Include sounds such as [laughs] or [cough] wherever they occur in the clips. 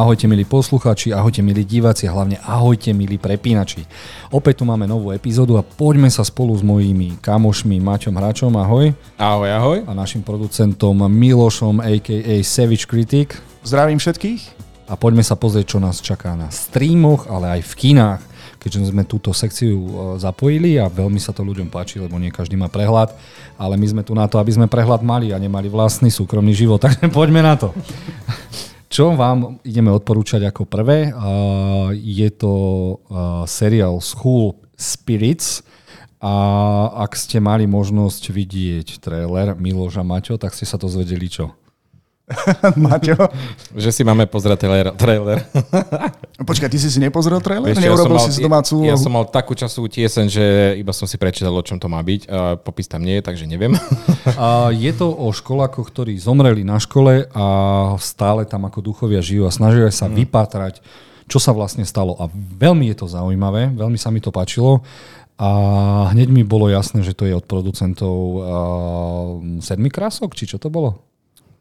Ahojte milí posluchači, ahojte milí diváci a hlavne ahojte milí prepínači. Opäť tu máme novú epizódu a poďme sa spolu s mojimi kamošmi Maťom Hračom, ahoj. Ahoj, ahoj. A našim producentom Milošom, a.k.a. Savage Critic. Zdravím všetkých. A poďme sa pozrieť, čo nás čaká na streamoch, ale aj v kinách keďže sme túto sekciu e, zapojili a veľmi sa to ľuďom páči, lebo nie každý má prehľad, ale my sme tu na to, aby sme prehľad mali a nemali vlastný súkromný život, [laughs] takže poďme na to. Čo vám ideme odporúčať ako prvé? Je to seriál School Spirits, a ak ste mali možnosť vidieť trailer Miloša Maťo, tak ste sa to zvedeli čo? [laughs] Maťo? Že si máme pozrieť trailer. trailer. [laughs] Počkaj, ty si si nepozrel trailer? Vieš, Neurobil ja si mal, domácu Ja som mal takú časovú tiesen, že iba som si prečítal, o čom to má byť. Popis tam nie je, takže neviem. [laughs] Uh, je to o školákoch, ktorí zomreli na škole a stále tam ako duchovia žijú a snažia sa mm. vypátrať, čo sa vlastne stalo. A veľmi je to zaujímavé, veľmi sa mi to páčilo. A hneď mi bolo jasné, že to je od producentov uh, Sedmi krások, či čo to bolo?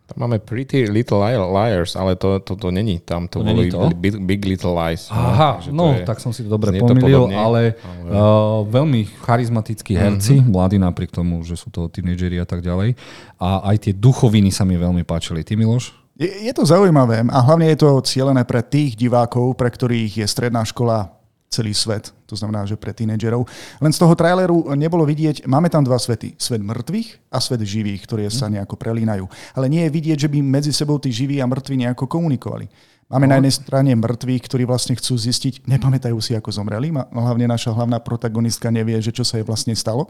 Tam máme Pretty Little Liars, ale to, to, to není. Tam to, to boli to? Big, Big Little Lies. No. Aha, no, je, tak som si to dobre pomýlil, ale uh, veľmi charizmatickí mhm. herci, mm-hmm. mladí napriek tomu, že sú to tínedžeri a tak ďalej. A aj tie duchoviny sa mi veľmi páčili. Ty, Miloš? Je, je to zaujímavé a hlavne je to cieľené pre tých divákov, pre ktorých je stredná škola celý svet, to znamená, že pre tínedžerov. Len z toho traileru nebolo vidieť, máme tam dva svety. Svet mŕtvych a svet živých, ktoré sa mhm. nejako prelínajú. Ale nie je vidieť, že by medzi sebou tí živí a mŕtvi nejako komunikovali. Máme no. na jednej strane mŕtvych, ktorí vlastne chcú zistiť, nepamätajú si, ako zomreli. Hlavne naša hlavná protagonistka nevie, že čo sa jej vlastne stalo.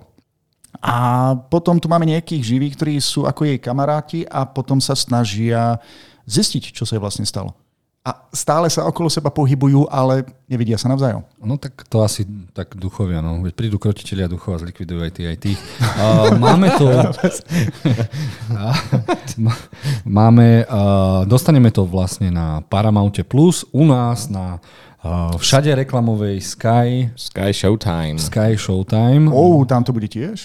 A potom tu máme nejakých živých, ktorí sú ako jej kamaráti a potom sa snažia zistiť, čo sa jej vlastne stalo a stále sa okolo seba pohybujú, ale nevidia sa navzájom. No tak to asi tak duchovia, no. Veď prídu krotiteľia duchov a zlikvidujú aj tí, aj tých. Uh, [laughs] máme to... [laughs] máme, uh, dostaneme to vlastne na Paramounte Plus, u nás na uh, všade reklamovej Sky... Sky Showtime. Sky Showtime. Oh, tam to bude tiež?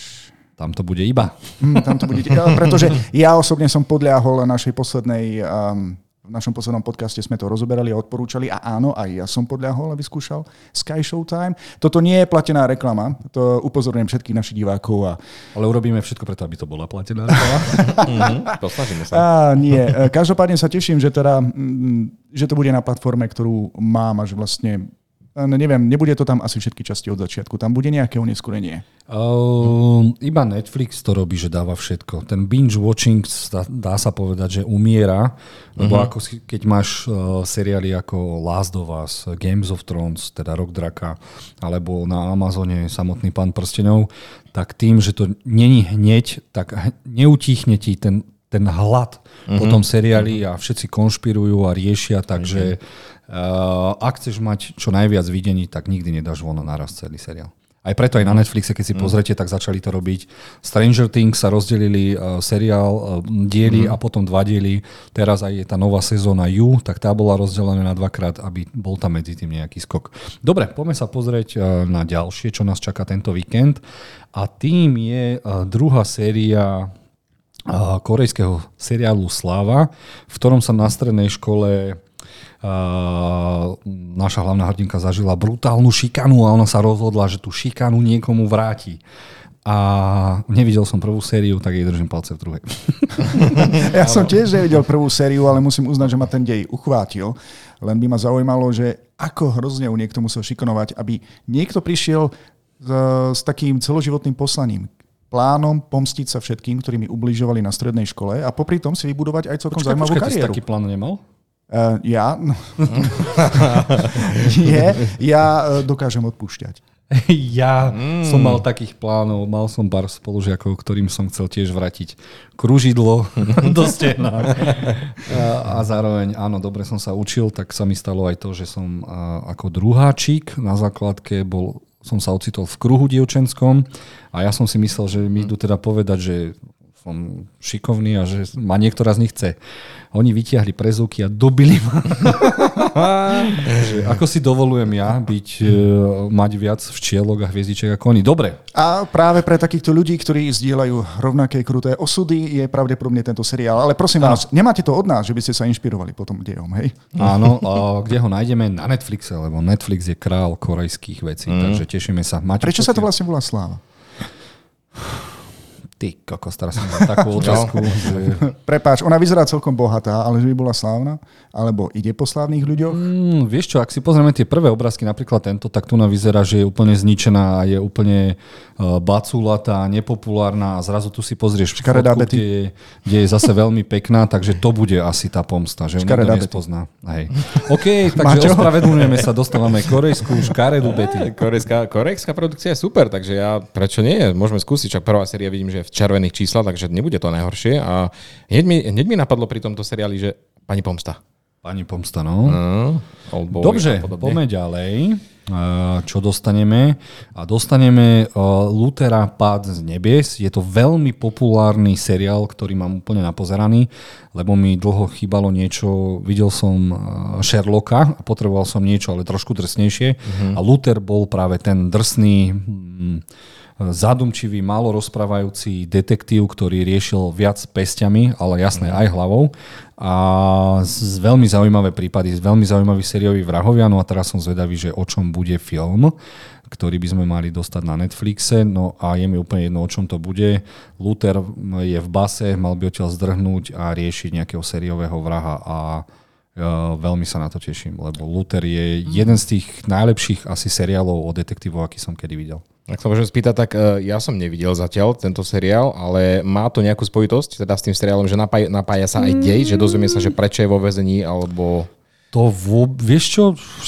Tam to bude iba. Mm, tam to bude tiež, pretože ja osobne som podľahol našej poslednej um, v našom poslednom podcaste sme to rozoberali a odporúčali a áno, aj ja som podľahol a vyskúšal Sky Showtime. Toto nie je platená reklama, to upozorňujem všetkých našich divákov. A... Ale urobíme všetko preto, aby to bola platená [laughs] reklama. mm-hmm, sa. A, nie, každopádne sa teším, že, teda, mm, že to bude na platforme, ktorú mám a že vlastne neviem, nebude to tam asi všetky časti od začiatku. Tam bude nejaké oneskorenie. Uh, iba Netflix to robí, že dáva všetko. Ten binge watching dá sa povedať, že umiera, lebo uh-huh. ako si, keď máš uh, seriály ako Last of Us, Games of Thrones, teda Rock Draka, alebo na Amazone samotný Pán prstenov, tak tým, že to není hneď, tak neutíchne ti ten, ten hlad uh-huh. po tom seriáli a všetci konšpirujú a riešia, takže uh-huh Uh, ak chceš mať čo najviac videní, tak nikdy nedáš von naraz celý seriál. Aj preto aj na Netflixe, keď si mm. pozrete, tak začali to robiť. Stranger Things sa rozdelili uh, seriál, uh, diely mm. a potom dva diely. Teraz aj je tá nová sezóna You, tak tá bola rozdelená na dvakrát, aby bol tam medzi tým nejaký skok. Dobre, poďme sa pozrieť uh, na ďalšie, čo nás čaká tento víkend. A tým je uh, druhá séria korejského seriálu Sláva, v ktorom sa na strednej škole naša hlavná hrdinka zažila brutálnu šikanu a ona sa rozhodla, že tú šikanu niekomu vráti. A nevidel som prvú sériu, tak jej držím palce v druhej. [laughs] ja som tiež nevidel prvú sériu, ale musím uznať, že ma ten dej uchvátil. Len by ma zaujímalo, že ako hrozne u niekto musel šikanovať, aby niekto prišiel s takým celoživotným poslaním plánom pomstiť sa všetkým, ktorí mi ubližovali na strednej škole a popri tom si vybudovať aj celkom počkaj, zaujímavú počkaj, kariéru. taký plán nemal? Uh, ja? [laughs] [laughs] Nie, ja uh, dokážem odpúšťať. [laughs] Ja mm. som mal takých plánov, mal som pár spolužiakov, ktorým som chcel tiež vrátiť kružidlo do stena. A, a zároveň, áno, dobre som sa učil, tak sa mi stalo aj to, že som ako druháčik na základke bol som sa ocitol v kruhu dievčenskom a ja som si myslel, že mi idú teda povedať, že som šikovný a že ma niektorá z nich chce. Oni vytiahli prezúky a dobili ma. [laughs] že ako si dovolujem ja byť, e, mať viac včielok a hviezdiček ako oni. Dobre. A práve pre takýchto ľudí, ktorí zdieľajú rovnaké kruté osudy, je pravdepodobne tento seriál. Ale prosím vás, nemáte to od nás, že by ste sa inšpirovali potom dejom, hej? Áno, a kde ho nájdeme? Na Netflixe, lebo Netflix je král korejských vecí, mm. takže tešíme sa. Máte Prečo sa to vlastne volá Sláva? Ty kokos, teraz som takú [laughs] no. otázku. že... [laughs] Prepáč, ona vyzerá celkom bohatá, ale že by bola slávna? Alebo ide po slávnych ľuďoch? Mm, vieš čo, ak si pozrieme tie prvé obrázky, napríklad tento, tak tu na vyzerá, že je úplne zničená a je úplne uh, baculatá, nepopulárna a zrazu tu si pozrieš fotku, kde je, kde je zase veľmi pekná, takže to bude asi tá pomsta, že Škaredá nikto nespozná. Hej. OK, [laughs] takže ospravedlňujeme sa, dostávame korejskú škaredú Betty. Korejská, korejská produkcia je super, takže ja prečo nie? Môžeme skúsiť, čak prvá séria vidím, že v červených číslach, takže nebude to najhoršie. A hneď mi, hneď mi napadlo pri tomto seriáli, že Pani Pomsta. Pani Pomsta, no. Uh, Dobre, poďme ďalej. Čo dostaneme? A dostaneme Lutera Pád z nebies. Je to veľmi populárny seriál, ktorý mám úplne napozeraný, lebo mi dlho chýbalo niečo. Videl som Sherlocka a potreboval som niečo, ale trošku drsnejšie. Uh-huh. A Luther bol práve ten drsný hm, zadumčivý, málo rozprávajúci detektív, ktorý riešil viac pestiami, ale jasné aj hlavou. A z veľmi zaujímavé prípady, veľmi zaujímavý sériový vrahovia. No a teraz som zvedavý, že o čom bude film ktorý by sme mali dostať na Netflixe. No a je mi úplne jedno, o čom to bude. Luther je v base, mal by odtiaľ zdrhnúť a riešiť nejakého sériového vraha a veľmi sa na to teším, lebo Luther je jeden z tých najlepších asi seriálov o detektívov, aký som kedy videl. Ak sa môžem spýtať, tak uh, ja som nevidel zatiaľ tento seriál, ale má to nejakú spojitosť teda s tým seriálom, že napája, napája sa aj dej, že dozvieme sa, že prečo je vo väzení, alebo... To vo, vieš čo,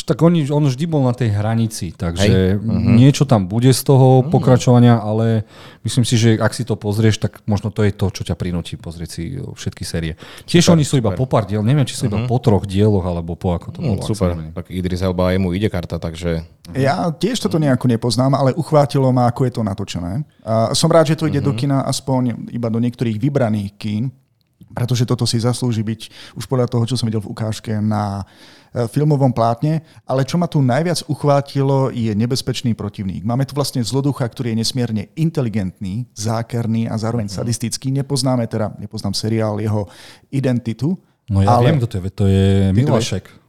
tak on, on vždy bol na tej hranici, takže uh-huh. niečo tam bude z toho uh-huh. pokračovania, ale myslím si, že ak si to pozrieš, tak možno to je to, čo ťa prinúti pozrieť si všetky série. Tiež super, oni sú iba super. po pár diel, neviem, či sú uh-huh. iba mhm. po troch dieloch, alebo po ako to bolo. Uh, super, tak Idris Elba jemu ide karta, takže... Ja tiež toto nejako nepoznám, ale uchvátilo ma, ako je to natočené. A som rád, že to ide uh-huh. do kina aspoň iba do niektorých vybraných kín, pretože toto si zaslúži byť už podľa toho, čo som videl v ukážke na e, filmovom plátne, ale čo ma tu najviac uchvátilo je nebezpečný protivník. Máme tu vlastne zloducha, ktorý je nesmierne inteligentný, zákerný a zároveň mhm. sadistický. Nepoznáme teda, nepoznám seriál, jeho identitu. No ja ale... viem, kto to je, to je Milošek.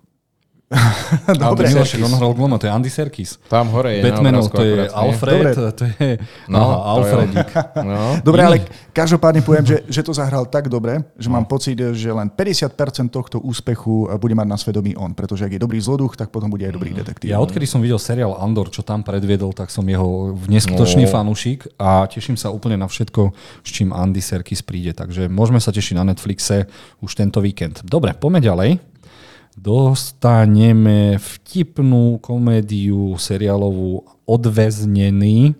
[laughs] Dobre. Milošek, on hral Gloma, to je Andy Serkis. Tam hore je Batmanov, to je Alfred, Dobre. to je no, aha, Alfredík. [laughs] No. Dobre, ale každopádne poviem, že, že to zahral tak dobre, že no. mám pocit, že len 50% tohto úspechu bude mať na svedomí on, pretože ak je dobrý zloduch, tak potom bude aj dobrý detektív. Ja odkedy som videl seriál Andor, čo tam predviedol, tak som jeho neskutočný no. fanúšik a teším sa úplne na všetko, s čím Andy Serkis príde. Takže môžeme sa tešiť na Netflixe už tento víkend. Dobre, poďme ďalej dostaneme vtipnú komédiu seriálovú Odväznený.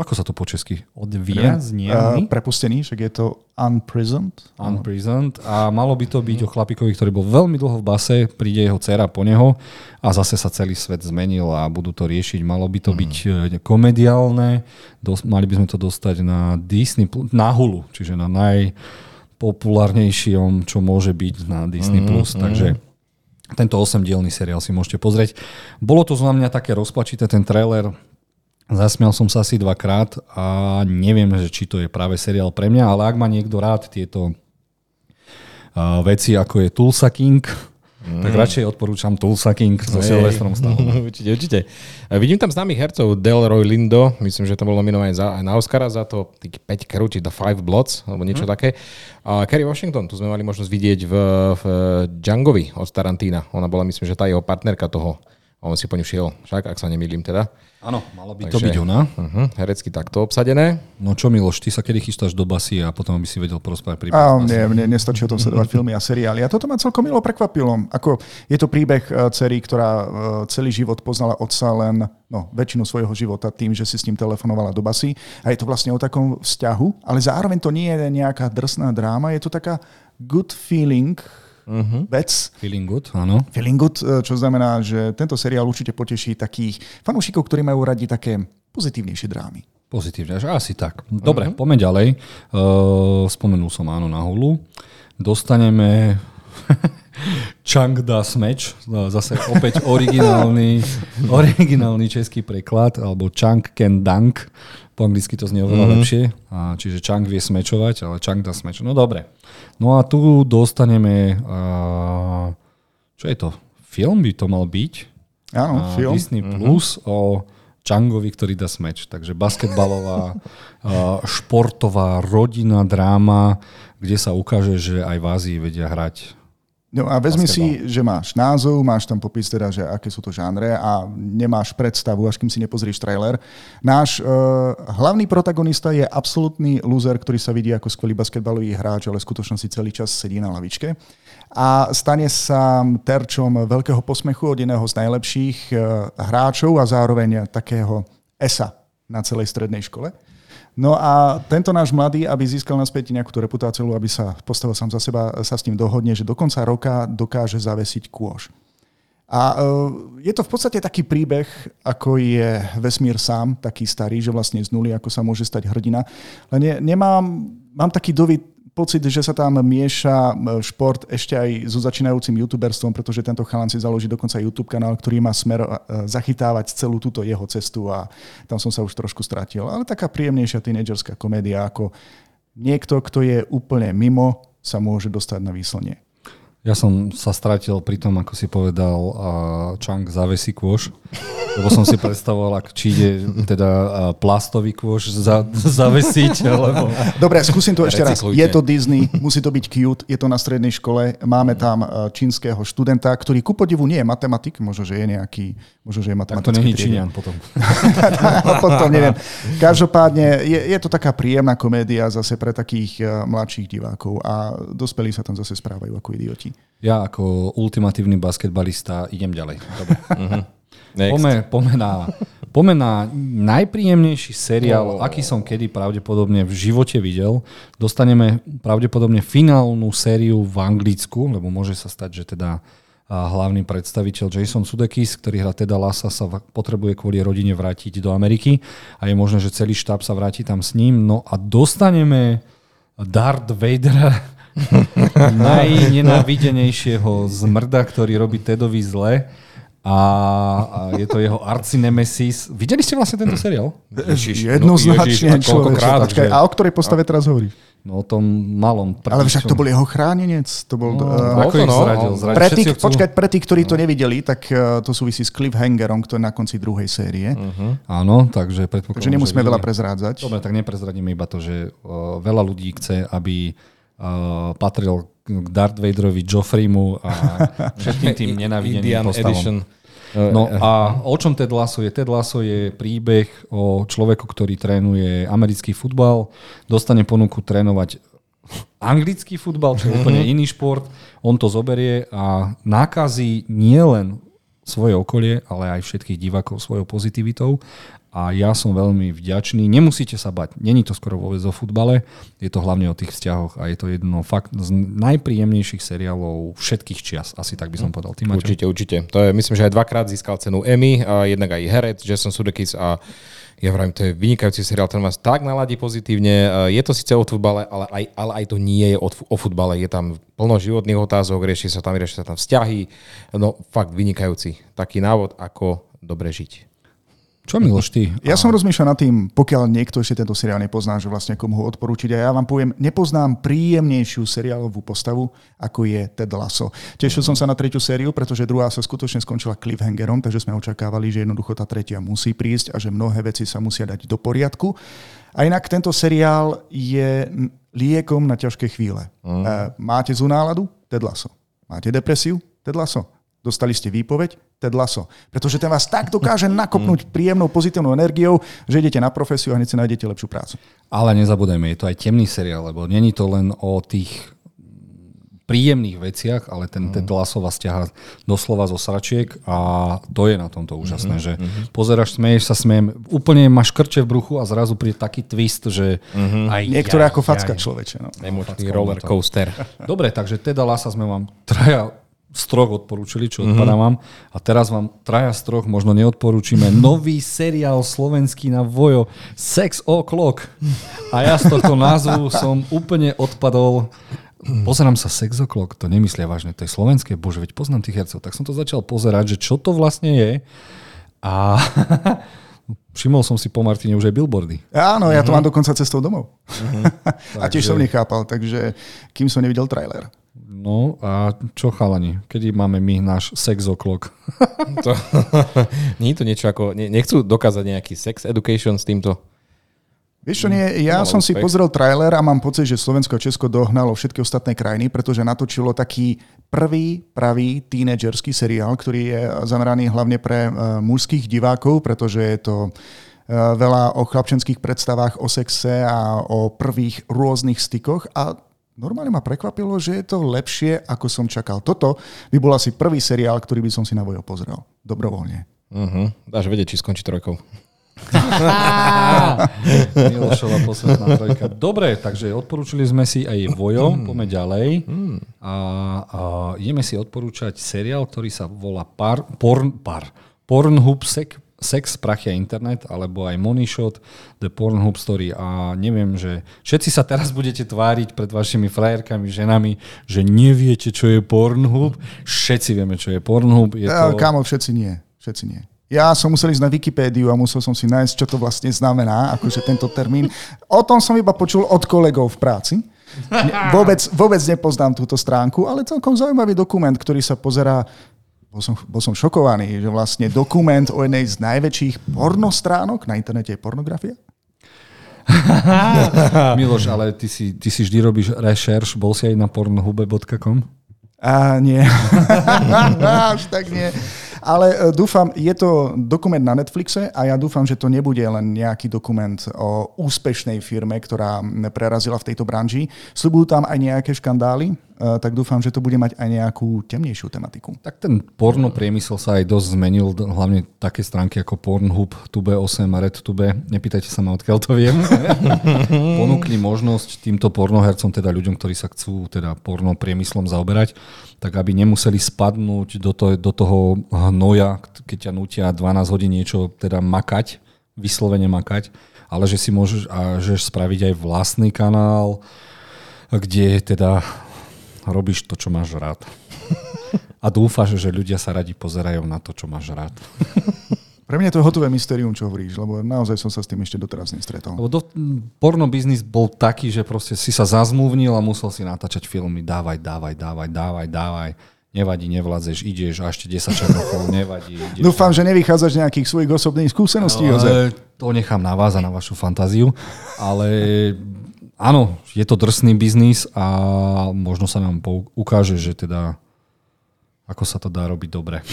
Ako sa to po česky? Odviaznený? Uh, prepustený, však je to Unprisoned. Unprisoned. A malo by to byť o chlapikovi, ktorý bol veľmi dlho v base, príde jeho dcera po neho a zase sa celý svet zmenil a budú to riešiť. Malo by to mm. byť e, komediálne, dos- mali by sme to dostať na Disney, na Hulu, čiže na najpopulárnejšom, čo môže byť na Disney+. Mm, Plus. Mm. Tento 8-dielný seriál si môžete pozrieť. Bolo to za mňa také rozpačité, ten trailer. Zasmial som sa asi dvakrát a neviem, že či to je práve seriál pre mňa, ale ak má niekto rád tieto veci, ako je Tulsa King, Mm. Tak radšej odporúčam Tulsa King so Silvestrom Stallone. [laughs] určite, určite. Vidím tam známych hercov Delroy Lindo, myslím, že to bol nominovaný za, aj na Oscara za to tých 5 krúti The Five Bloods, alebo niečo mm. také. A Kerry Washington, tu sme mali možnosť vidieť v, v Djangovi od Tarantína. Ona bola, myslím, že tá jeho partnerka toho. On si po ňu šiel, však, ak sa nemýlim teda. Áno, malo by Takže, to byť ona. Uh-huh, herecky takto obsadené. No čo Miloš, ty sa kedy chystáš do basy a potom by si vedel porozprávať príbeh? A, nie, mne nestačí o tom sledovať [laughs] filmy a seriály. A toto ma celkom milo prekvapilo. Ako, je to príbeh uh, cery, ktorá uh, celý život poznala otca len no, väčšinu svojho života tým, že si s ním telefonovala do basy. A je to vlastne o takom vzťahu, ale zároveň to nie je nejaká drsná dráma, je to taká good feeling, uh-huh. vec. Feeling good, áno. Feeling good, e, čo znamená, že tento seriál určite poteší takých fanúšikov, ktorí majú radi také pozitívnejšie drámy. Pozitívne, že asi tak. Dobre, uh-huh. poďme ďalej. Uh, spomenul som áno na hulu. Dostaneme [laughs] Chang Das Match, zase opäť originálny, [laughs] originálny český preklad, alebo Chang Can Dunk. Po anglicky to znie oveľa mm-hmm. lepšie. A, čiže Chang vie smečovať, ale Chang Das Match. No dobre. No a tu dostaneme... Uh, čo je to? Film by to mal byť. Áno, film. Disney mhm. Plus mm-hmm. o Changovi, ktorý dá smeč. Takže basketbalová, [laughs] športová, rodina, dráma, kde sa ukáže, že aj v Ázii vedia hrať No a vezmi si, že máš názov, máš tam popis teda, že aké sú to žánre a nemáš predstavu, až kým si nepozrieš trailer. Náš uh, hlavný protagonista je absolútny loser, ktorý sa vidí ako skvelý basketbalový hráč, ale v skutočnosti celý čas sedí na lavičke. A stane sa terčom veľkého posmechu od jedného z najlepších uh, hráčov a zároveň takého esa na celej strednej škole. No a tento náš mladý, aby získal naspäť nejakú tú reputáciu, aby sa postavil sám za seba, sa s tým dohodne, že do konca roka dokáže zavesiť kôž. A e, je to v podstate taký príbeh, ako je vesmír sám, taký starý, že vlastne z nuly, ako sa môže stať hrdina. Len ne, nemám, mám taký dovid, pocit, že sa tam mieša šport ešte aj so začínajúcim youtuberstvom, pretože tento chalan si založí dokonca YouTube kanál, ktorý má smer zachytávať celú túto jeho cestu a tam som sa už trošku stratil. Ale taká príjemnejšia tínedžerská komédia, ako niekto, kto je úplne mimo, sa môže dostať na výslnie. Ja som sa stratil pri tom, ako si povedal uh, Chang zavesí kôž, lebo som si predstavoval, ak, či ide teda uh, plastový kôž za, zavesiť, alebo... Dobre, skúsim to ešte raz. Je to Disney, musí to byť cute, je to na strednej škole, máme tam uh, čínskeho študenta, ktorý ku podivu nie je matematik, možno, že je nejaký, možno, že je matematický. Tak to není Číňan potom. [laughs] potom neviem. Každopádne je, je to taká príjemná komédia zase pre takých uh, mladších divákov a dospelí sa tam zase správajú ako idioti. Ja ako ultimatívny basketbalista idem ďalej. Dobre. [laughs] uh-huh. Pome, pome, na, pome na najpríjemnejší seriál, oh. aký som kedy pravdepodobne v živote videl. Dostaneme pravdepodobne finálnu sériu v Anglicku, lebo môže sa stať, že teda hlavný predstaviteľ Jason Sudeikis, ktorý hrá teda Lasa, sa potrebuje kvôli rodine vrátiť do Ameriky a je možné, že celý štáb sa vráti tam s ním. No a dostaneme Darth Vader najnenávidenejšieho zmrda, ktorý robí Tedovi zle a, a je to jeho arcinemesis. Videli ste vlastne tento seriál? Ježiš, Jednoznačne, no, Ježiš, a, a o ktorej postave teraz hovoríš? No o tom malom. Ale však to bol jeho chránenec. To bol, no, uh, ako ich zradil? zradil. Pre tých, počkať, pre tých, ktorí to nevideli, tak uh, to súvisí s cliffhangerom, ktorý na konci druhej série. Uh-huh. Áno, takže predpokladám, Takže nemusíme veľa prezrádzať. Dobre, tak neprezradíme iba to, že uh, veľa ľudí chce, aby uh, patril k Darth Vaderovi, Joffreymu a [laughs] všetkým tým nenávideným postavom. Edition. No a o čom Ted Lasso je? Ted Lasso je príbeh o človeku, ktorý trénuje americký futbal, dostane ponuku trénovať anglický futbal, čo je úplne mhm. iný šport. On to zoberie a nákazí nielen svoje okolie, ale aj všetkých divákov svojou pozitivitou a ja som veľmi vďačný. Nemusíte sa bať, není to skoro vôbec o futbale, je to hlavne o tých vzťahoch a je to jedno fakt z najpríjemnejších seriálov všetkých čias, asi tak by som hm. povedal. Ty, určite, určite. To je, myslím, že aj dvakrát získal cenu Emmy, a jednak aj herec Jason Sudeikis a ja vravím, to je vynikajúci seriál, ten vás tak naladí pozitívne. Je to síce o futbale, ale aj, ale aj to nie je o, o futbale. Je tam plno životných otázok, rieši sa tam, rieši sa tam vzťahy. No fakt vynikajúci. Taký návod, ako dobre žiť. Čo Miloš, ty? Ja som rozmýšľal nad tým, pokiaľ niekto ešte tento seriál nepozná, že vlastne komu ho odporúčiť. A ja vám poviem, nepoznám príjemnejšiu seriálovú postavu, ako je Ted Lasso. Tešil som sa na tretiu sériu, pretože druhá sa skutočne skončila cliffhangerom, takže sme očakávali, že jednoducho tá tretia musí prísť a že mnohé veci sa musia dať do poriadku. A inak tento seriál je liekom na ťažké chvíle. Mm. Máte zú náladu? Ted Lasso. Máte depresiu? Ted Lasso. Dostali ste výpoveď? Ted Lasso. Pretože ten vás tak dokáže nakopnúť príjemnou pozitívnou energiou, že idete na profesiu a hneď si nájdete lepšiu prácu. Ale nezabudajme, je to aj temný seriál, lebo není to len o tých príjemných veciach, ale ten, ten Lasso vás ťaha doslova zo sračiek a to je na tomto úžasné, mm-hmm. že mm-hmm. pozeráš, smeješ sa, smejem, úplne máš krče v bruchu a zrazu príde taký twist, že mm-hmm. aj Niektoré ako facka človeče. No. Emočný roller coaster. [laughs] Dobre, takže teda Lasa sme vám traja z troch odporúčili, čo odpadávam. A teraz vám traja z troch možno neodporúčime [laughs] nový seriál slovenský na Vojo Sex O'Clock. A ja z tohto názvu som úplne odpadol. Pozerám sa Sex O'Clock, to nemyslia vážne, to je slovenské, bože, veď poznám tých hercov. Tak som to začal pozerať, že čo to vlastne je. A [laughs] všimol som si po Martine už aj billboardy. Áno, ja to mám dokonca cestou domov. [laughs] a tiež som nechápal, takže kým som nevidel trailer. No a čo chalani? Kedy máme my náš sex o'clock? [laughs] To, [laughs] nie je to niečo ako... ne- Nechcú dokázať nejaký sex education s týmto? Vieš čo, nie, ja som si úspech. pozrel trailer a mám pocit, že Slovensko a Česko dohnalo všetky ostatné krajiny, pretože natočilo taký prvý pravý tínedžerský seriál, ktorý je zameraný hlavne pre uh, mužských divákov, pretože je to uh, veľa o chlapčenských predstavách, o sexe a o prvých rôznych stykoch a normálne ma prekvapilo, že je to lepšie, ako som čakal. Toto by bol asi prvý seriál, ktorý by som si na vojo pozrel. Dobrovoľne. Uh-huh. Dáš vedieť, či skončí trojkou. [laughs] Milošova posledná trojka. Dobre, takže odporúčili sme si aj Vojo, poďme ďalej. A, a ideme si odporúčať seriál, ktorý sa volá Par, porn, par, Pornhub Sex, Sex, Prachia Internet, alebo aj Money Shot, The Pornhub Story. A neviem, že všetci sa teraz budete tváriť pred vašimi frajerkami, ženami, že neviete, čo je Pornhub. Všetci vieme, čo je Pornhub. Je to... Kámo, všetci nie. Všetci nie. Ja som musel ísť na Wikipédiu a musel som si nájsť, čo to vlastne znamená, akože tento termín. O tom som iba počul od kolegov v práci. [laughs] Vôbec, vôbec nepoznám túto stránku, ale celkom zaujímavý dokument, ktorý sa pozerá bol som, bol som šokovaný, že vlastne dokument o jednej z najväčších pornostránok na internete je pornografia. [laughs] Miloš, ale ty si, ty si vždy robíš rešerš, bol si aj na pornhube.com? A nie. [laughs] Až tak nie. Ale e, dúfam, je to dokument na Netflixe a ja dúfam, že to nebude len nejaký dokument o úspešnej firme, ktorá prerazila v tejto branži. Sľubujú tam aj nejaké škandály, tak dúfam, že to bude mať aj nejakú temnejšiu tematiku. Tak ten porno priemysel sa aj dosť zmenil, hlavne také stránky ako Pornhub, Tube8 a RedTube. Nepýtajte sa ma, odkiaľ to viem. [laughs] Ponúkli možnosť týmto pornohercom, teda ľuďom, ktorí sa chcú teda porno priemyslom zaoberať, tak aby nemuseli spadnúť do, to, do toho hnoja, keď ťa nutia 12 hodín niečo teda makať, vyslovene makať, ale že si môžeš a že spraviť aj vlastný kanál, kde teda robíš to, čo máš rád. A dúfaš, že ľudia sa radi pozerajú na to, čo máš rád. Pre mňa je to hotové mysterium, čo hovoríš, lebo naozaj som sa s tým ešte doteraz nestretol. Lebo do, porno biznis bol taký, že proste si sa zazmluvnil a musel si natáčať filmy. Dávaj, dávaj, dávaj, dávaj, dávaj. Nevadí, nevládzeš, ideš a ešte 10 černochov, nevadí. Ideš Dúfam, že nevychádzaš nejakých svojich osobných skúseností, No, Jozef. to nechám na vás a na vašu fantáziu. Ale áno, je to drsný biznis a možno sa nám ukáže, že teda ako sa to dá robiť dobre. [laughs]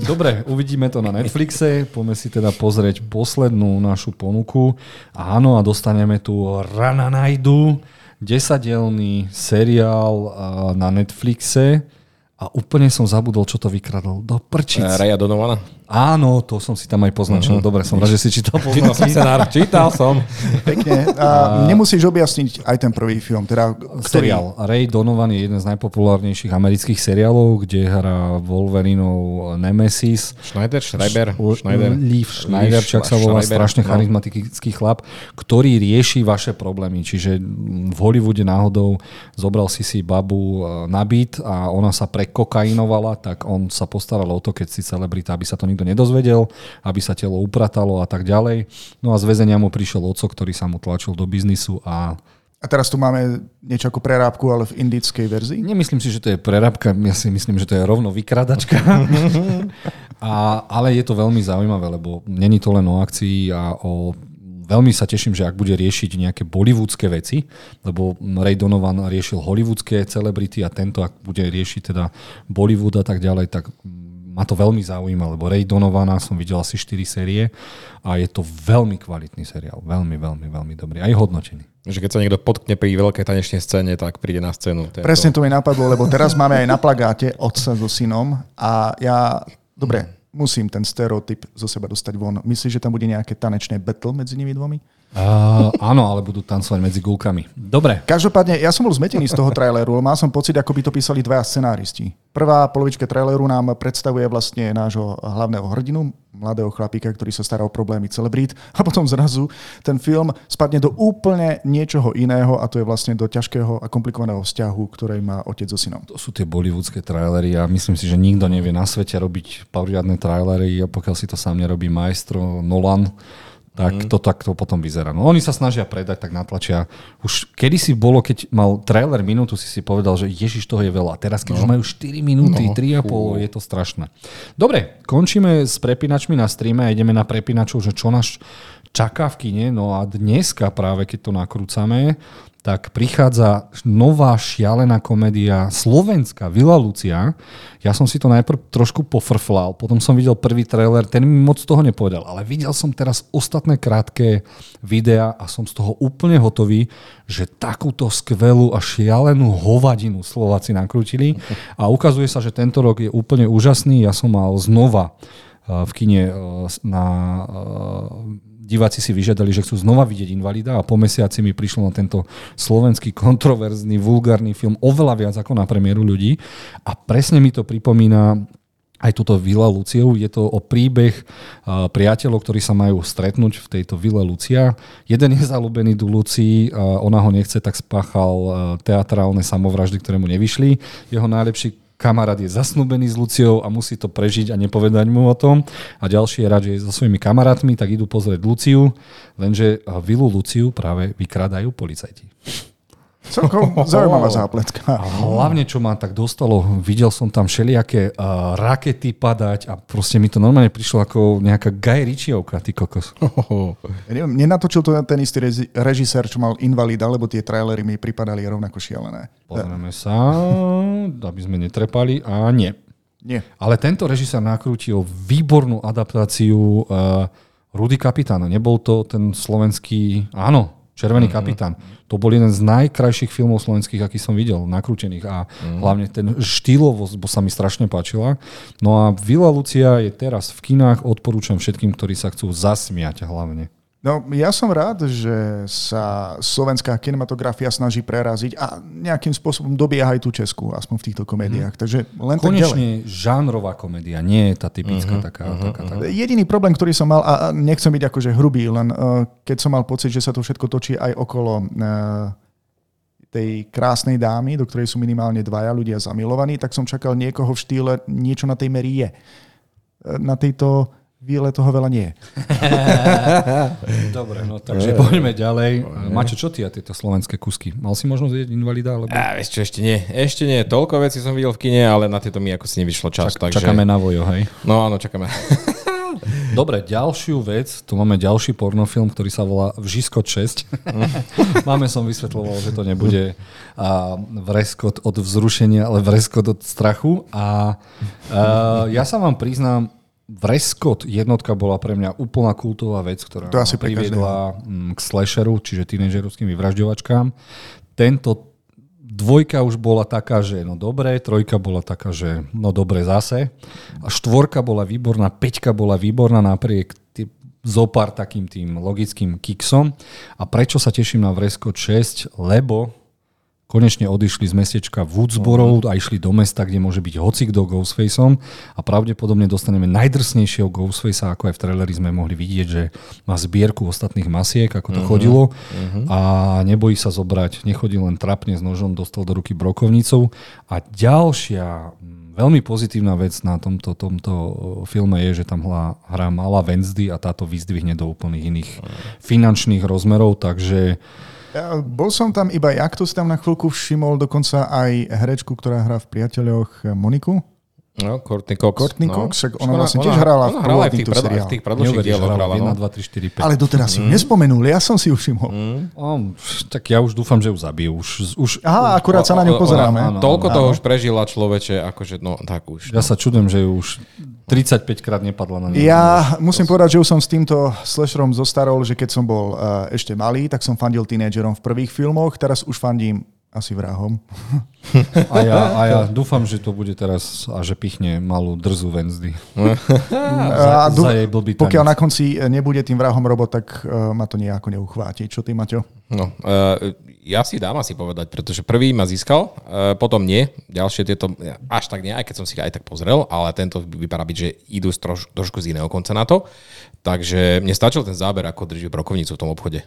Dobre, uvidíme to na Netflixe, poďme si teda pozrieť poslednú našu ponuku. Áno, a dostaneme tu Rana Najdu, desadelný seriál na Netflixe a úplne som zabudol, čo to vykradol. Do prčic. Raja Donovana. Áno, to som si tam aj poznačil. Uh-huh. Dobre, som rád, že si čítal Čítal som scenár, čítal som. Pekne. A nemusíš objasniť aj ten prvý film, teda ktorý... Seriál. Ray Donovan je jeden z najpopulárnejších amerických seriálov, kde hrá Wolverinov Nemesis. Schneider, Schreiber, Schneider. Leaf Schneider, čak sa volá strašne no. charizmatický chlap, ktorý rieši vaše problémy. Čiže v Hollywoode náhodou zobral si si babu e, na byt a ona sa prekokainovala, tak on sa postaral o to, keď si celebrita, aby sa to nikto nedozvedel, aby sa telo upratalo a tak ďalej. No a z väzenia mu prišiel oco, ktorý sa mu tlačil do biznisu a A teraz tu máme niečo ako prerábku, ale v indickej verzii. Nemyslím si, že to je prerabka, ja si myslím, že to je rovno vykradačka. [laughs] a, ale je to veľmi zaujímavé, lebo není to len o akcii a o Veľmi sa teším, že ak bude riešiť nejaké bollywoodske veci, lebo Ray Donovan riešil hollywoodske celebrity a tento, ak bude riešiť teda Bollywood a tak ďalej, tak ma to veľmi zaujíma, lebo Ray Donovana som videl asi 4 série a je to veľmi kvalitný seriál. Veľmi, veľmi, veľmi dobrý. Aj hodnotený. Že keď sa niekto potkne pri veľkej tanečnej scéne, tak príde na scénu. To je Presne to. to mi napadlo, lebo teraz máme aj na plagáte otca so synom a ja, dobre, musím ten stereotyp zo seba dostať von. Myslíš, že tam bude nejaké tanečné battle medzi nimi dvomi? Uh, áno, ale budú tancovať medzi gulkami. Dobre. Každopádne, ja som bol zmetený z toho traileru, mal som pocit, ako by to písali dvaja scenáristi. Prvá polovička traileru nám predstavuje vlastne nášho hlavného hrdinu, mladého chlapíka, ktorý sa stará o problémy celebrít a potom zrazu ten film spadne do úplne niečoho iného a to je vlastne do ťažkého a komplikovaného vzťahu, ktorý má otec so synom. To sú tie bollywoodske trailery a myslím si, že nikto nevie na svete robiť poriadne trailery a pokiaľ si to sám nerobí maestro Nolan, tak mm. to takto potom vyzerá. No oni sa snažia predať, tak natlačia. Už kedysi bolo, keď mal trailer minútu, si si povedal, že ježiš, toho je veľa. Teraz, keď no. už majú 4 minúty, no. 3,5, je to strašné. Dobre, končíme s prepínačmi na streame a ideme na prepínačov, že čo nás čaká v kine. No a dneska práve, keď to nakrúcame, tak prichádza nová šialená komédia slovenská, Vila Lucia. Ja som si to najprv trošku pofrflal, potom som videl prvý trailer, ten mi moc toho nepovedal, ale videl som teraz ostatné krátke videá a som z toho úplne hotový, že takúto skvelú a šialenú hovadinu Slováci nakrútili a ukazuje sa, že tento rok je úplne úžasný. Ja som mal znova eh, v kine eh, na eh, diváci si vyžiadali, že chcú znova vidieť Invalida a po mesiaci mi prišlo na tento slovenský [laughs] kontroverzný, vulgárny film oveľa viac ako na premiéru ľudí a presne mi to pripomína aj túto Vila Luciu. Je to o príbeh priateľov, ktorí sa majú stretnúť v tejto Vile Lucia. Jeden je zalúbený do Lucii, ona ho nechce, tak spáchal teatrálne samovraždy, ktoré mu nevyšli. Jeho najlepší kamarát je zasnúbený s Luciou a musí to prežiť a nepovedať mu o tom. A ďalší je rád, že je so svojimi kamarátmi, tak idú pozrieť Luciu, lenže vilu Luciu práve vykradajú policajti. Celkom zaujímavá zápletka. A hlavne, čo ma tak dostalo, videl som tam všelijaké uh, rakety padať a proste mi to normálne prišlo ako nejaká Guy Ritchievka, ty kokos. Ja neviem, nenatočil to ten istý režisér, čo mal Invalida, lebo tie trailery mi pripadali rovnako šialené. Pozrieme sa, aby sme netrepali a nie. Nie. Ale tento režisér nakrútil výbornú adaptáciu uh, Rudy Kapitána. Nebol to ten slovenský... Áno, Červený mm-hmm. kapitán. To bol jeden z najkrajších filmov slovenských, aký som videl, nakrútených a mm-hmm. hlavne ten štýlovosť bo sa mi strašne páčila. No a Vila Lucia je teraz v kinách, odporúčam všetkým, ktorí sa chcú zasmiať hlavne. No, ja som rád, že sa slovenská kinematografia snaží preraziť a nejakým spôsobom dobieha aj tú Česku, aspoň v týchto komédiách. Mm. Takže len Konečne žánrová komédia, nie je tá typická uh-huh, taká, uh-huh, taká, taká. Jediný problém, ktorý som mal, a nechcem byť akože hrubý, len uh, keď som mal pocit, že sa to všetko točí aj okolo uh, tej krásnej dámy, do ktorej sú minimálne dvaja ľudia zamilovaní, tak som čakal niekoho v štýle, niečo na tej meri je. Uh, na tejto Víle toho veľa nie. [laughs] Dobre, no takže poďme ďalej. Mačo, čo ty a tieto slovenské kusky? Mal si možnosť vidieť invalida? Alebo... A, vieš čo, ešte nie. Ešte nie. Toľko vecí som videl v kine, ale na tieto mi ako si nevyšlo čas. Čak, takže... Čakáme na vojo, hej? No áno, čakáme. [laughs] Dobre, ďalšiu vec, tu máme ďalší pornofilm, ktorý sa volá Vžiskot 6. [laughs] máme som vysvetloval, že to nebude a, vreskot od vzrušenia, ale vreskot od strachu. A, a ja sa vám priznám, Vreskot jednotka bola pre mňa úplná kultová vec, ktorá to asi priviedla mm, k slasheru, čiže tínedžerovským vyvražďovačkám. Tento dvojka už bola taká, že no dobre, trojka bola taká, že no dobre zase. A štvorka bola výborná, peťka bola výborná napriek tý, zopár takým tým logickým kiksom. A prečo sa teším na Vreskot 6? Lebo konečne odišli z mestečka Woodsboro uh-huh. a išli do mesta, kde môže byť hocik do Ghostfaceom a pravdepodobne dostaneme najdrsnejšieho Ghostfacea, ako aj v traileri sme mohli vidieť, že má zbierku ostatných masiek, ako to uh-huh. chodilo uh-huh. a nebojí sa zobrať, nechodí len trapne s nožom, dostal do ruky brokovnicou a ďalšia veľmi pozitívna vec na tomto, tomto filme je, že tam hrá, hrá malá Wednesday a táto vyzdvihne do úplných iných finančných rozmerov, takže ja, bol som tam iba ja, kto si tam na chvíľku všimol, dokonca aj herečku, ktorá hrá v Priateľoch Moniku. No, Courtney Cox. Courtney no. Cox, však ona, ona vlastne tiež hrala ona, v hrala aj v tých, pred, v tých predložších dieloch. Hrala, 1, 2, 3, 4, 5. Ale doteraz si ju mm. nespomenul, ja som si ju všimol. Mm. Oh, tak ja už dúfam, že ju zabijú. Už, už, Aha, akurát sa na ňu pozeráme. Toľko toho už prežila človeče, akože no tak už. Ja sa čudujem, že ju už 35 krát nepadla na ňu. Ja musím povedať, že už som s týmto slasherom zostarol, že keď som bol uh, ešte malý, tak som fandil tínedžerom v prvých filmoch, teraz už fandím asi vrahom. A ja, a ja dúfam, že to bude teraz a že pichne malú drzu. [laughs] A za, dú- za jej blbý Pokiaľ na konci nebude tým vrahom robot, tak uh, ma to nejako neuchváti. Čo ty, Maťo? No, uh, ja si dám asi povedať, pretože prvý ma získal, uh, potom nie. Ďalšie tieto až tak nie, aj keď som si aj tak pozrel, ale tento vypadá byť, že idú troš, trošku z iného konca na to. Takže mne stačil ten záber, ako drží brokovnicu v tom obchode.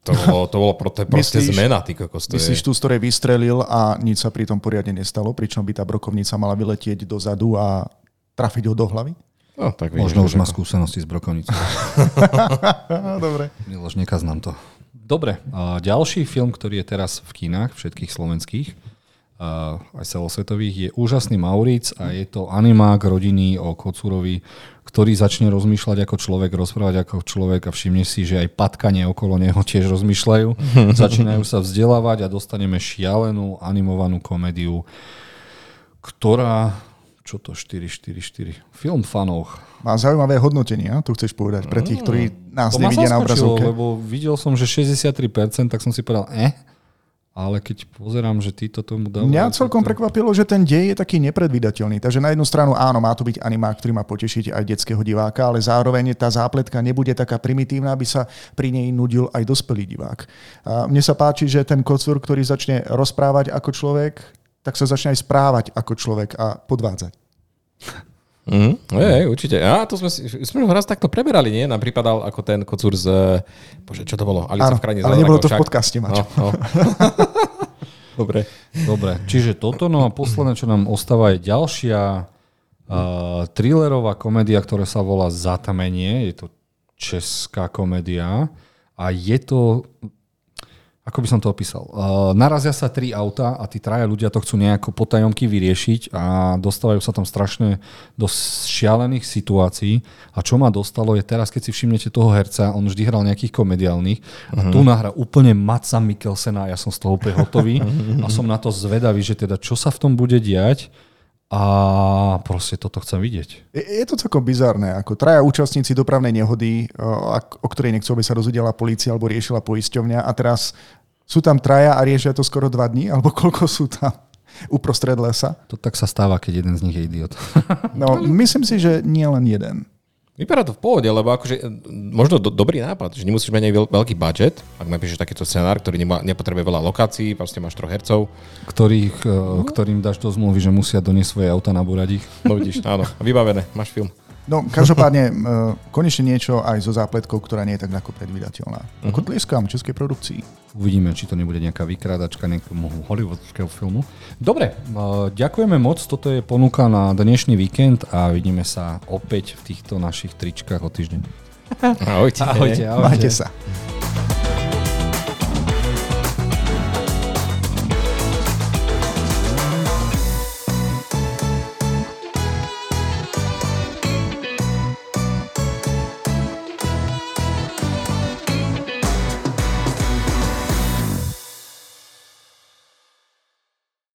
To bolo, to bolo proste, proste Myslíš- zmena, ty kokos. To Myslíš je... tú, z ktorej vystrelil a nič sa pri tom poriadne nestalo, pričom by tá brokovnica mala vyletieť dozadu a trafiť ho do hlavy? No, tak vidíš, Možno už má skúsenosti s brokovnicou. [laughs] Dobre. Miloš, nekaz nám to. Dobre, ďalší film, ktorý je teraz v kinách, všetkých slovenských, aj celosvetových, je Úžasný Mauric a je to animák rodiny o Kocúrovi, ktorý začne rozmýšľať ako človek, rozprávať ako človek a všimne si, že aj patkanie okolo neho tiež rozmýšľajú. [laughs] Začínajú sa vzdelávať a dostaneme šialenú animovanú komédiu, ktorá... Čo to? 444. Film fanov. Má zaujímavé hodnotenia, to chceš povedať, pre tých, ktorí nás To nevidia na obrazovke. lebo videl som, že 63%, tak som si povedal, eh, ale keď pozerám, že títo tomu dávajú... Mňa celkom prekvapilo, že ten dej je taký nepredvídateľný. Takže na jednu stranu áno, má to byť animák, ktorý má potešiť aj detského diváka, ale zároveň tá zápletka nebude taká primitívna, aby sa pri nej nudil aj dospelý divák. A mne sa páči, že ten kocúr, ktorý začne rozprávať ako človek, tak sa začne aj správať ako človek a podvádzať. [laughs] Mhm, je, určite. A to sme, si, sme ho raz takto preberali, nie? Nám pripadal ako ten kocúr z... Bože, čo to bolo? Alica Áno, v krajine ale nebolo to v však. podcaste, Maťo. No, no. [laughs] Dobre. Dobre, čiže toto, no a posledné, čo nám ostáva, je ďalšia uh, thrillerová komédia, ktorá sa volá Zatamenie. Je to česká komédia a je to ako by som to opísal? Uh, narazia sa tri auta a tí traja ľudia to chcú nejako potajomky vyriešiť a dostávajú sa tam strašne do šialených situácií. A čo ma dostalo je teraz, keď si všimnete toho herca, on vždy hral nejakých komediálnych a tu nahra úplne Matsa Mikkelsena a ja som z toho úplne hotový [laughs] a som na to zvedavý, že teda čo sa v tom bude diať a proste toto chcem vidieť. Je, je to celkom bizarné, ako traja účastníci dopravnej nehody, o ktorej nechcú, aby sa dozvedela polícia alebo riešila poisťovňa a teraz sú tam traja a riešia to skoro dva dní, alebo koľko sú tam uprostred lesa. To tak sa stáva, keď jeden z nich je idiot. No, [laughs] myslím si, že nie len jeden. Vypadá to v pohode, lebo akože e, možno do, dobrý nápad, že nemusíš mať veľ, veľký budget, ak napíšeš takýto scenár, ktorý nemá, nepotrebuje veľa lokácií, proste máš troch hercov. ktorých, uh, ktorým dáš do zmluvy, že musia doniesť svoje auta na buradiť. No vidíš, áno, vybavené, máš film. No, každopádne, [laughs] e, konečne niečo aj so zápletkou, ktorá nie je tak ako predvydateľná. Ako tlieskam českej produkcii. Uvidíme, či to nebude nejaká vykrádačka nejakého hollywoodskeho filmu. Dobre, uh, ďakujeme moc. Toto je ponuka na dnešný víkend a vidíme sa opäť v týchto našich tričkách o týždeň. [laughs] Ahojte. Ahojte, ahojte. Majte sa.